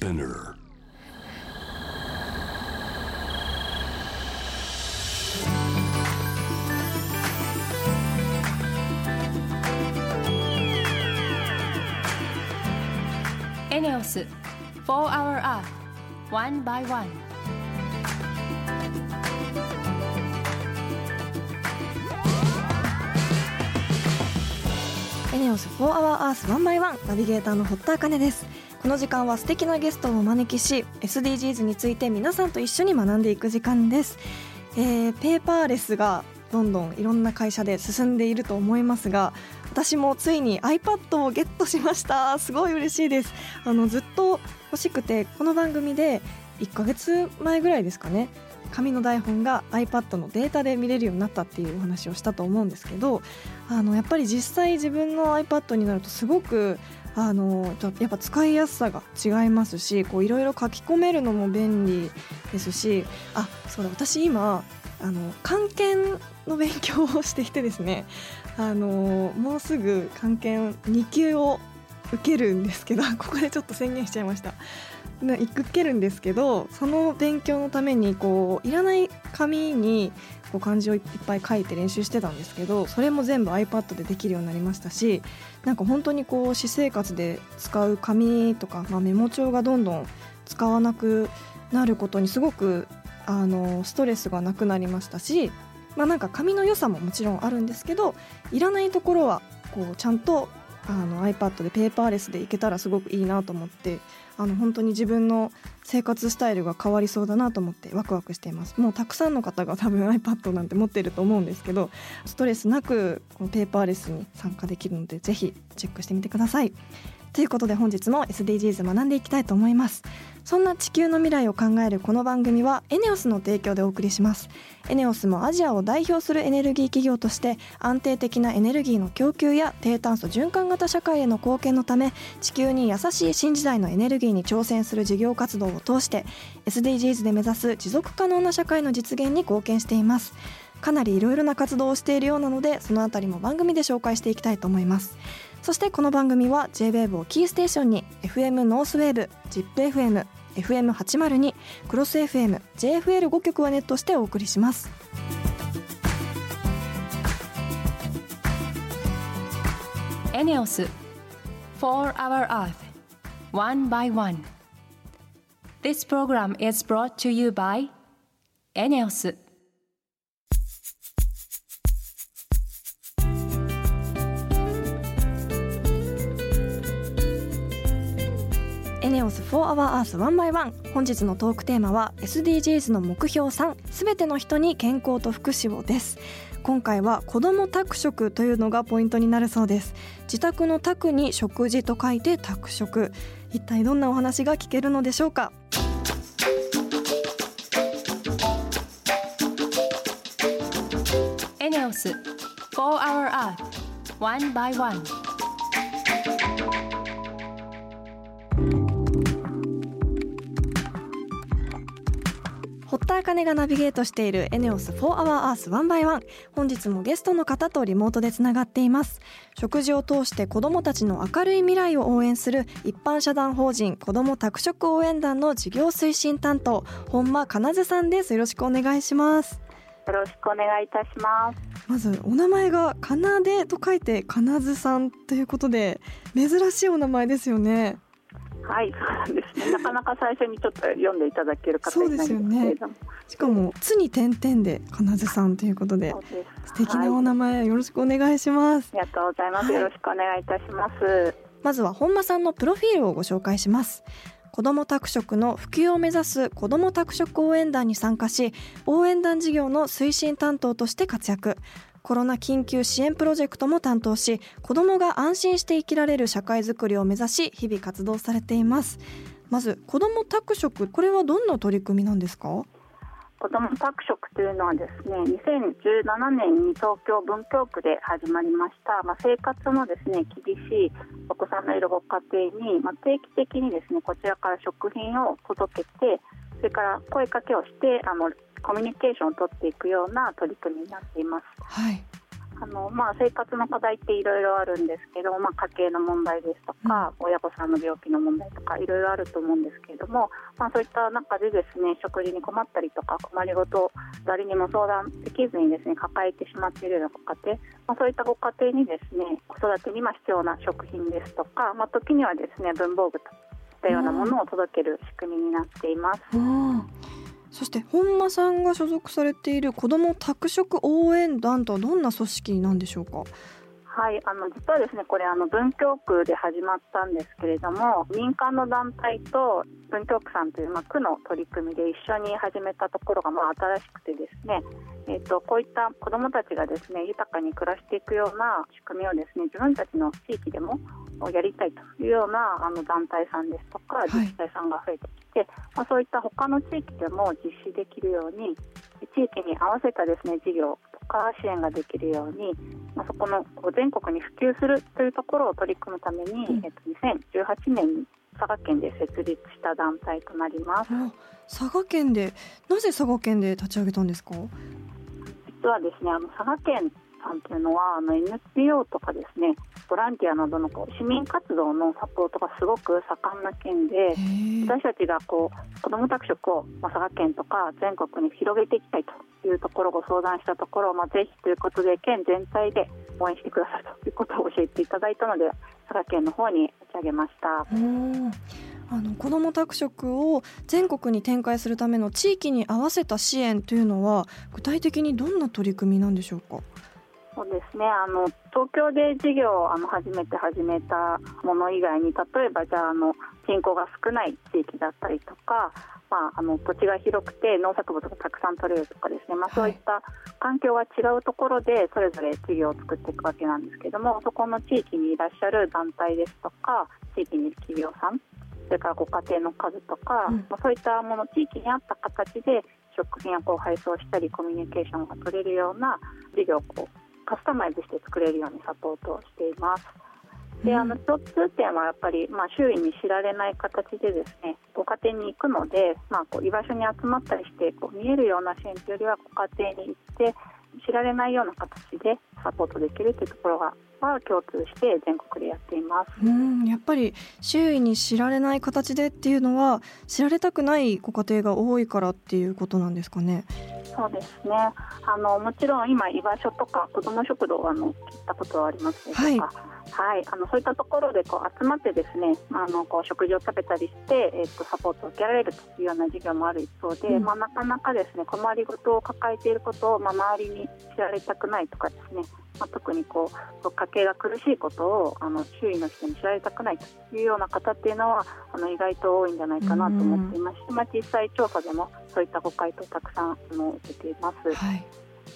Spinner. エネオス4 Hour Earth One by One エネオス4 Hour Earth 1 by 1ナビゲーターの堀田茜ですこの時間は素敵なゲストをお招きし SDGs について皆さんと一緒に学んでいく時間です、えーペーパーレスがどんどんいろんな会社で進んでいると思いますが私もついに iPad をゲットしました。すごい嬉しいです。あのずっと欲しくてこの番組で1ヶ月前ぐらいですかね紙の台本が iPad のデータで見れるようになったっていうお話をしたと思うんですけどあのやっぱり実際自分の iPad になるとすごくあのやっぱ使いやすさが違いますしいろいろ書き込めるのも便利ですしあそうだ私今あの漢検の勉強をしていてですねあのもうすぐ漢検2級を受けるんですけど ここでちょっと宣言しちゃいました。な受けるんですけどその勉強のためにこういらない紙にこう漢字をいっぱい書いて練習してたんですけどそれも全部 iPad でできるようになりましたしなんか本当にこう私生活で使う紙とか、まあ、メモ帳がどんどん使わなくなることにすごくあのストレスがなくなりましたし、まあ、なんか紙の良さももちろんあるんですけどいらないところはこうちゃんとあの iPad でペーパーレスでいけたらすごくいいなと思ってあの本当に自分の生活スタイルが変わりそうだなと思ってワクワクしています。もうたくさんの方が多分 iPad なんて持ってると思うんですけどストレスなくこのペーパーレスに参加できるのでぜひチェックしてみてください。ということで本日も SDGs 学んでいきたいと思います。そんな地球の未来を考えるこの番組はエネオスの提供でお送りします。エネオスもアジアを代表するエネルギー企業として安定的なエネルギーの供給や低炭素循環型社会への貢献のため地球に優しい新時代のエネルギーに挑戦する事業活動を通して SDGs で目指す持続可能な社会の実現に貢献しています。かなりいろいろな活動をしているようなのでそのあたりも番組で紹介していきたいと思います。そしてこの番組は JWAVE をキーステーションに FM ノースウェーブ ZIPFM FM802 クロス FM JFL5 曲をネットしてお送りしますエネオス4 Hour Earth One by One This program is brought to you by エネオスネオス4 Hour Earth 1 by 1本日のトークテーマは SDGs の目標3すべての人に健康と福祉をです。今回は子ども宅食というのがポイントになるそうです。自宅の宅に食事と書いて宅食。一体どんなお話が聞けるのでしょうか？エネオス4 Hour Earth One by One 堀田茜がナビゲートしているエネオス4 Hour Earth 1 by 1本日もゲストの方とリモートでつながっています。食事を通して子どもたちの明るい未来を応援する一般社団法人子ども宅食応援団の事業推進担当本間かなずさんです。よろしくお願いします。よろしくお願いいたします。まずお名前がかなでと書いてかなずさんということで珍しいお名前ですよね。はい、そうなんで。なかなか最初にちょっと読んでいただける方いないんですけれども。しかも「つ」に点々でかなずさんということで。素敵なおはい名前よろしくお願いしますありがとうございます。はいよろしくお願いいたします。まずは本間さんのプロフィールをご紹介します子ども宅食の普及を目指す子ども宅食応援団に参加し応援団事業の推進担当として活躍コロナ緊急支援プロジェクトも担当し子どもが安心して生きられる社会づくりを目指し日々活動されていますまず子ども宅食これはどんな取り組みなんですか？子ども宅食というのはですね、2017年に東京文京区で始まりました。まあ、生活のですね厳しいお子さんのいるご家庭に、まあ、定期的にですねこちらから食品を届けて、それから声かけをしてあのコミュニケーションを取っていくような取り組みになっています。はいあのまあ、生活の課題っていろいろあるんですけど、まあ、家計の問題ですとか、うん、親御さんの病気の問題とかいろいろあると思うんですけれども、まあ、そういった中でですね食事に困ったりとか困りごと誰にも相談できずにですね抱えてしまっているようなご家庭、まあ、そういったご家庭にですね子育てに必要な食品ですとか、まあ、時にはですね文房具といったようなものを届ける仕組みになっています。うんそして本間さんが所属されている子ども宅食応援団とはどんな組織なんでしょうか？はい、あの実はですねこれあの文京区で始まったんですけれども民間の団体と文京区さんという、まあ、区の取り組みで一緒に始めたところが、まあ、新しくてですね、えーと、こういった子どもたちがですね豊かに暮らしていくような仕組みをですね自分たちの地域でもやりたいというようなあの団体さんですとか自治体さんが増えてきて、はい、まあ、そういった他の地域でも実施できるように地域に合わせたですね事業とか支援ができるように、まあ、そこの全国に普及するというところを取り組むために、うん、えっと、2018年に佐賀県で設立した団体となります。佐賀県でなぜ佐賀県で立ち上げたんですか？実はですねあの佐賀県さんというのはあの NPO とかですねボランティアなどのこう市民活動のサポートがすごく盛んな県で私たちがこう子ども宅食を、まあ、佐賀県とか全国に広げていきたいというところをご相談したところ、まあ、ぜひということで県全体で応援してくださいということを教えていただいたので佐賀県の方に立ち上げました。あの子ども宅食を全国に展開するための地域に合わせた支援というのは具体的にどんな取り組みなんでしょうか？そうですね。あの東京で事業をあの初めて始めたもの以外に例えばじゃああの人口が少ない地域だったりとか、まあ、あの土地が広くて農作物がたくさん取れるとかですね、まあ、そういった環境が違うところでそれぞれ事業を作っていくわけなんですけどもそこの地域にいらっしゃる団体ですとか地域にいる企業さんそれからご家庭の数とか、うん、まあ、そういったもの地域に合った形で食品をこう配送したりコミュニケーションが取れるような事業をこうカスタマイズして作れるようにサポートをしています。であの共通点はやっぱり、まあ、周囲に知られない形でですねご家庭に行くので、まあ、こう居場所に集まったりしてこう見えるような支援というよりはご家庭に行って知られないような形でサポートできるというところがは共通して全国でやっていますうんやっぱり周囲に知られない形でっていうのは知られたくないご家庭が多いからっていうことなんですかね。そうですね。あのもちろん今居場所とか子ども食堂あの聞いたことはありますでしょうか、はい、はい、あのそういったところでこう集まってですねあのこう食事を食べたりして、えー、とサポートを受けられるというような事業もある一方で、うん、まあ、なかなかですね困りごとを抱えていることを、まあ、周りに知られたくないとかですねまあ、特にこう家計が苦しいことをあの周囲の人に知られたくないというような方っていうのはあの意外と多いんじゃないかなと思っていまして、まあ、実際調査でもそういったご回答たくさんあの受けています。はい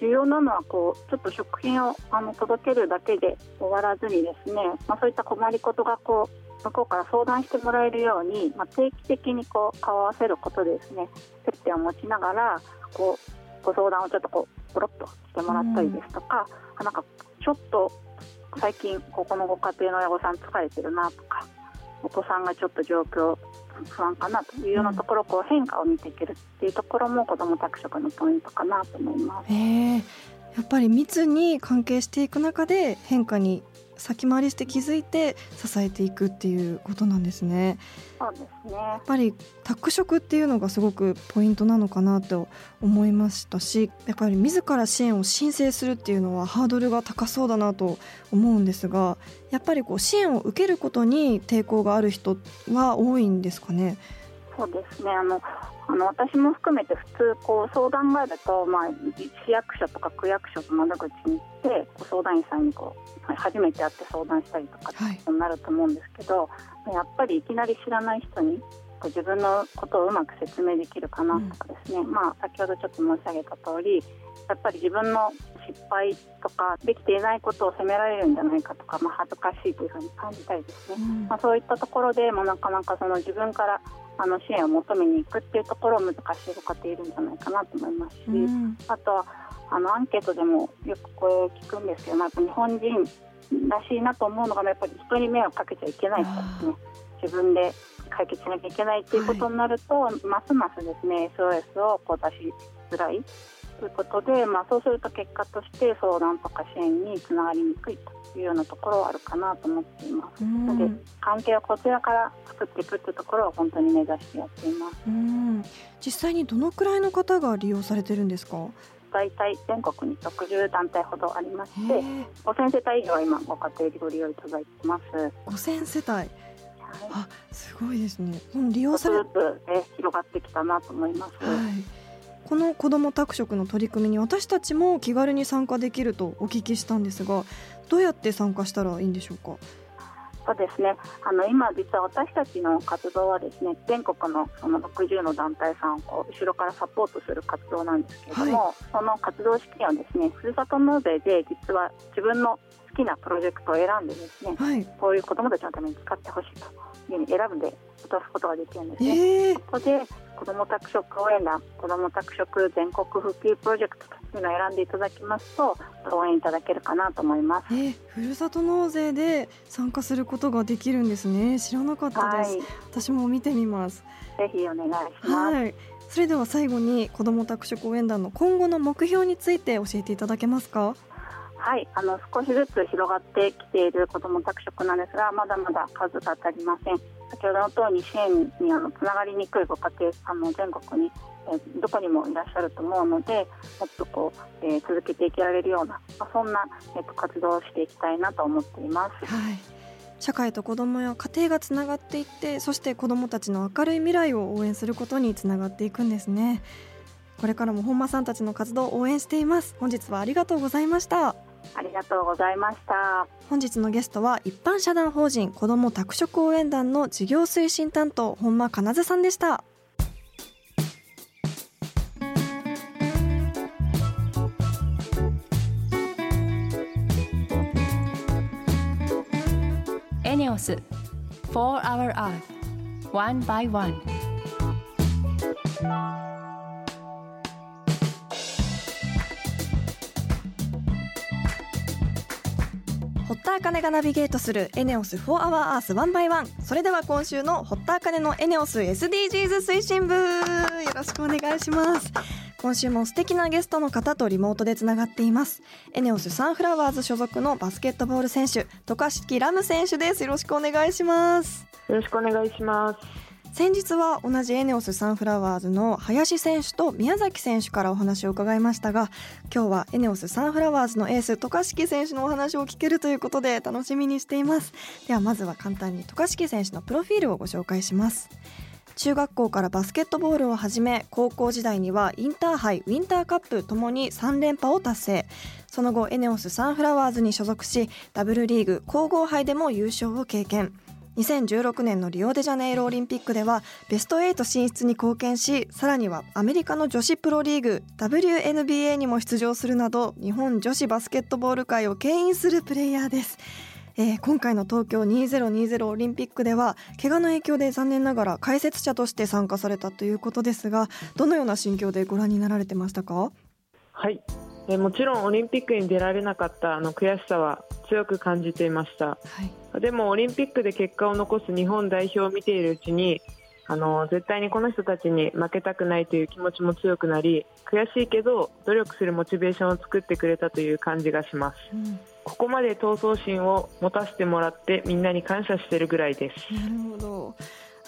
重要なのはこうちょっと食品をあの届けるだけで終わらずにですね、まあ、そういった困りことがこう向こうから相談してもらえるように、まあ、定期的にこう顔を合わせることでですね接点を持ちながらこうご相談をちょっとこうポロッとしてもらったりですとか、うん、なんかちょっと最近ここのご家庭の親御さん疲れてるなとかお子さんがちょっと状況不安かなというようなところ、こう変化を見ていけるっていうところも子ども宅食のポイントかなと思います。えー、やっぱり密に関係していく中で変化に先回りして気づいて支えていくっていうことなんですね。そうですねやっぱり宅食っていうのがすごくポイントなのかなと思いましたしやっぱり自ら支援を申請するっていうのはハードルが高そうだなと思うんですがやっぱりこう支援を受けることに抵抗がある人は多いんですかね。そうですね。あのあの私も含めて普通こう相談があると、まあ、市役所とか区役所の窓口に行って相談員さんにこう初めて会って相談したりとかになると思うんですけど、はい、やっぱりいきなり知らない人に自分のことをうまく説明できるかなとかですね、うん、まあ、先ほどちょっと申し上げた通りやっぱり自分の失敗とかできていないことを責められるんじゃないかとか、まあ、恥ずかしいというふうに感じたりですね、うん、まあ、そういったところでもなかなかその自分からあの支援を求めに行くっていうところ難しいご家庭いるんじゃないかなと思いますし、うん、あとはあのアンケートでもよくこれを聞くんですけど、まあ、日本人らしいなと思うのがやっぱり人に迷惑かけちゃいけないとかですね。自分で解決しなきゃいけないっていうことになると、はい、ますますですね SOS をこう出しづらい。っということで、まあ、そうすると結果として相談とか支援につながりにくいというようなところはあるかなと思っています。ので関係をこちらから作っていくというところを本当に目指してやっています。実際にどのくらいの方が利用されてるんですか？大体全国に60団体ほどありまして5000世帯以上は今ご家庭でご利用いただいてます。5000世帯。あすごいですね。利用されつえ広がってきたなと思います。はい。この子ども宅食の取り組みに私たちも気軽に参加できるとお聞きしたんですがどうやって参加したらいいんでしょうか？そうですね。あの今、実は私たちの活動はですね全国のその60の団体さんをこう後ろからサポートする活動なんですけれども、はい、その活動資金をですねふるさと納税で実は自分の好きなプロジェクトを選んでですね、はい、こういう子どもたちのために使ってほしいというふうに選んで渡すことができるんですね。えー、ここで子ども宅食応援団子ども宅食全国普及プロジェクトというのを選んでいただきますと応援いただけるかなと思います。えー、ふるさと納税で参加することができるんですね。知らなかったです。はい、私も見てみます。ぜひお願いします。はいそれでは最後に子ども宅食応援団の今後の目標について教えていただけますか？はいあの少しずつ広がってきている子ども宅食なんですがまだまだ数が足りません。先ほどの通り支援にあのつながりにくいご家庭あの全国に、え、どこにもいらっしゃると思うのでもっとこう、えー、続けていけられるような、まあ、そんな、えーと、活動をしていきたいなと思っています。はい。社会と子どもや家庭がつながっていってそして子どもたちの明るい未来を応援することにつながっていくんですね。これからも本間さんたちの活動を応援しています。本日はありがとうございました。ありがとうございました。本日のゲストは一般社団法人子ども宅食応援団の事業推進担当本間かなずさんでした。エネオス For Our Earth One by One 堀田茜がナビゲートするエネオス4 Hour Earth 1 by 1それでは今週のホッター金のエネオス SDGs 推進部。よろしくお願いします。今週も素敵なゲストの方とリモートでつながっています。エネオスサンフラワーズ所属のバスケットボール選手渡嘉敷ラム選手です。よろしくお願いします。よろしくお願いします。先日は同じエネオスサンフラワーズの林選手と宮崎選手からお話を伺いましたが今日はエネオスサンフラワーズのエース渡嘉敷選手のお話を聞けるということで楽しみにしています。ではまずは簡単に渡嘉敷選手のプロフィールをご紹介します。中学校からバスケットボールを始め高校時代にはインターハイウィンターカップともに3連覇を達成。その後エネオスサンフラワーズに所属しダブルリーグ皇后杯でも優勝を経験。2016年のリオデジャネイロオリンピックではベスト8進出に貢献しさらにはアメリカの女子プロリーグ WNBA にも出場するなど日本女子バスケットボール界を牽引するプレイヤーです。えー、今回の東京2020オリンピックでは怪我の影響で残念ながら解説者として参加されたということですがどのような心境でご覧になられてましたか？はい。えもちろんオリンピックに出られなかったあの悔しさは強く感じていました、はい、でもオリンピックで結果を残す日本代表を見ているうちにあの絶対にこの人たちに負けたくないという気持ちも強くなり悔しいけど努力するモチベーションを作ってくれたという感じがします、うん、ここまで闘争心を持たせてもらってみんなに感謝しているぐらいです。なるほど。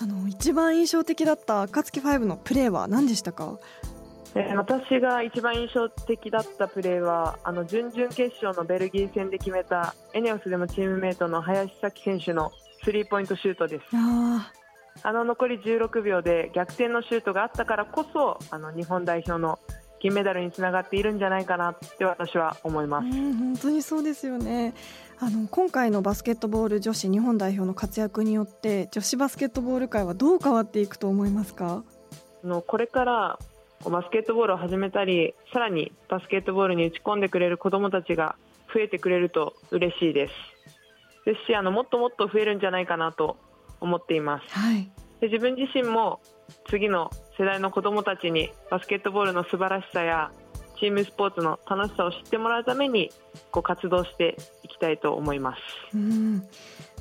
あの一番印象的だった暁ファイブのプレーは何でしたか？え私が一番印象的だったプレーはあの準々決勝のベルギー戦で決めたエネオスでもチームメートの林咲選手のスリーポイントシュートです。あの残り16秒で逆転のシュートがあったからこそあの日本代表の金メダルにつながっているんじゃないかなって私は思います。本当にそうですよね。あの今回のバスケットボール女子日本代表の活躍によって女子バスケットボール界はどう変わっていくと思いますか？これからバスケットボールを始めたりさらにバスケットボールに打ち込んでくれる子どもたちが増えてくれると嬉しいです。ですしあのもっともっと増えるんじゃないかなと思っています、はい、で自分自身も次の世代の子どもたちにバスケットボールの素晴らしさやチームスポーツの楽しさを知ってもらうためにこう活動していきたいと思います。うん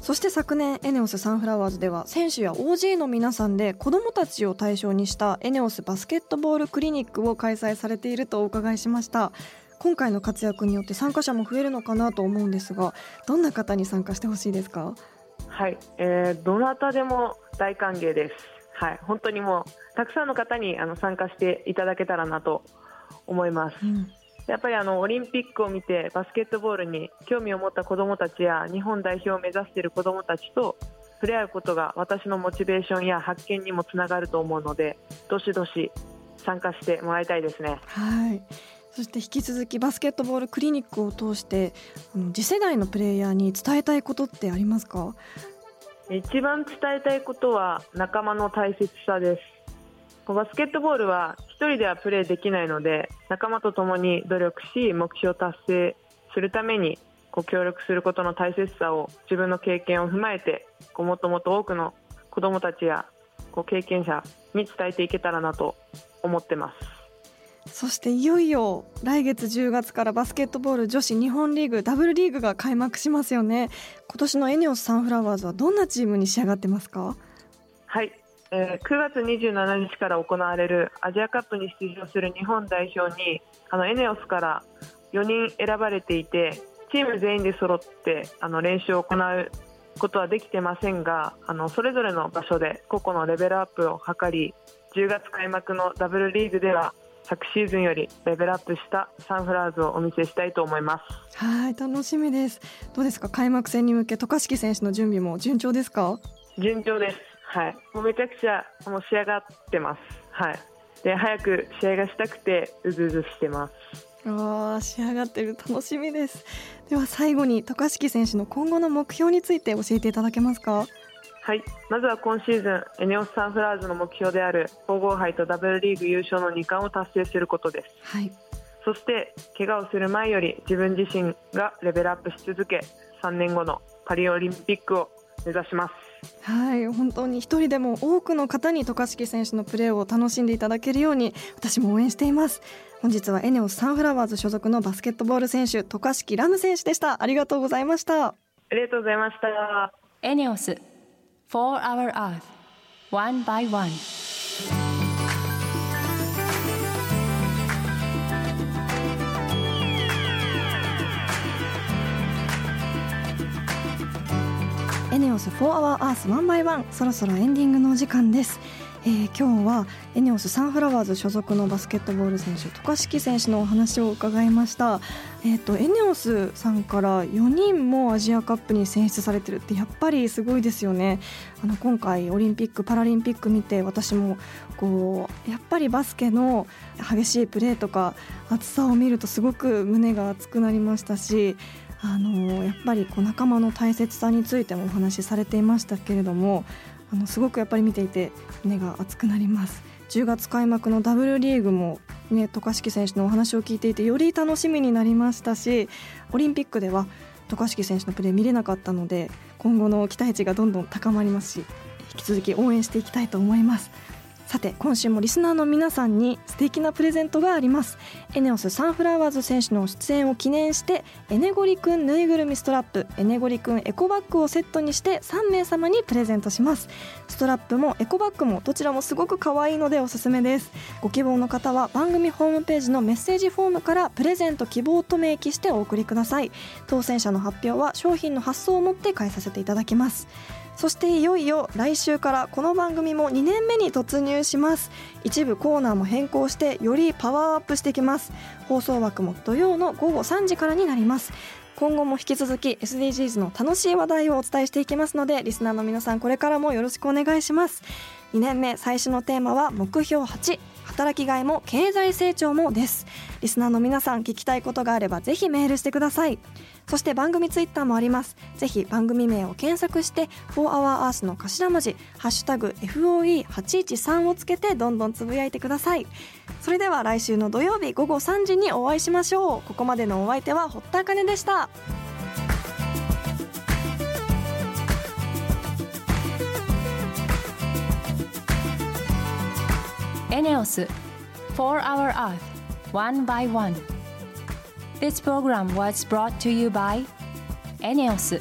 そして昨年エネオスサンフラワーズでは選手や OG の皆さんで子どもたちを対象にしたエネオスバスケットボールクリニックを開催されているとお伺いしました。今回の活躍によって参加者も増えるのかなと思うんですがどんな方に参加してほしいですかはい、えー、どなたでも大歓迎です。はい本当にもうたくさんの方にあの参加していただけたらなと思います、うんやっぱりあのオリンピックを見てバスケットボールに興味を持った子どもたちや日本代表を目指している子どもたちと触れ合うことが私のモチベーションや発見にもつながると思うのでどしどし参加してもらいたいですね。はい。そして引き続きバスケットボールクリニックを通して次世代のプレイヤーに伝えたいことってありますか？一番伝えたいことは仲間の大切さです。バスケットボールは1人ではプレーできないので仲間と共に努力し目標達成するためにこう協力することの大切さを自分の経験を踏まえてこうもっともっと多くの子どもたちやこう経験者に伝えていけたらなと思ってます。そしていよいよ来月10月からバスケットボール女子日本リーグダブルリーグが開幕しますよね。今年のエネオスサンフラワーズはどんなチームに仕上がってますか？はいえー、9月27日から行われるアジアカップに出場する日本代表にあのエネオスから4人選ばれていてチーム全員で揃ってあの練習を行うことはできてませんがあのそれぞれの場所で個々のレベルアップを図り10月開幕のダブルリーグでは昨シーズンよりレベルアップしたサンフラワーズをお見せしたいと思います。はい楽しみです。どうですか？開幕戦に向け渡嘉敷選手の準備も順調ですか？順調ですはい、もうめちゃくちゃもう仕上がってます。はい。で早く試合がしたくてうずうずしてます。ああ仕上がってる楽しみです。では最後に渡嘉敷選手の今後の目標について教えていただけますか？はい、まずは今シーズンエネオスサンフラワーズの目標である皇后杯とダブルリーグ優勝の2冠を達成することです。はい。そして怪我をする前より自分自身がレベルアップし続け3年後のパリオリンピックを目指します。はい本当に一人でも多くの方に渡嘉敷選手のプレーを楽しんでいただけるように私も応援しています。本日はエネオスサンフラワーズ所属のバスケットボール選手渡嘉敷ラム選手でした。ありがとうございました。ありがとうございました。エネオス For Our Earth One by One エネオス4 Hour Earth 1 by 1そろそろエンディングのお時間です、えー、今日はエネオスサンフラワーズ所属のバスケットボール選手渡嘉敷選手のお話を伺いました。えっ、ー、とエネオスさんから4人もアジアカップに選出されてるってやっぱりすごいですよね。あの今回オリンピックパラリンピック見て私もこうやっぱりバスケの激しいプレーとか熱さを見るとすごく胸が熱くなりましたしあのやっぱりこう仲間の大切さについてもお話しされていましたけれどもあのすごくやっぱり見ていて胸が熱くなります。10月開幕のダブルリーグもね渡嘉敷選手のお話を聞いていてより楽しみになりましたしオリンピックでは渡嘉敷選手のプレー見れなかったので今後の期待値がどんどん高まりますし引き続き応援していきたいと思います。さて今週もリスナーの皆さんに素敵なプレゼントがあります。エネオスサンフラワーズ選手の出演を記念してエネゴリくんぬいぐるみストラップエネゴリくんエコバッグをセットにして3名様にプレゼントします。ストラップもエコバッグもどちらもすごく可愛いのでおすすめです。ご希望の方は番組ホームページのメッセージフォームからプレゼント希望と明記してお送りください。当選者の発表は商品の発送をもって返させていただきます。そしていよいよ来週からこの番組も2年目に突入します。一部コーナーも変更してよりパワーアップしてきます。放送枠も土曜の午後3時からになります。今後も引き続き SDGs の楽しい話題をお伝えしていきますのでリスナーの皆さんこれからもよろしくお願いします。2年目最初のテーマは目標8働きがいも経済成長もです。リスナーの皆さん聞きたいことがあればぜひメールしてください。そして番組ツイッターもあります。ぜひ番組名を検索して「4HourEarth」の頭文字「ハッシュタグ #FOE813」をつけてどんどんつぶやいてください。それでは来週の土曜日午後3時にお会いしましょう。ここまでのお相手は堀田茜でした。エネオス4 Hour Earth One by One. This program was brought to you by ENEOS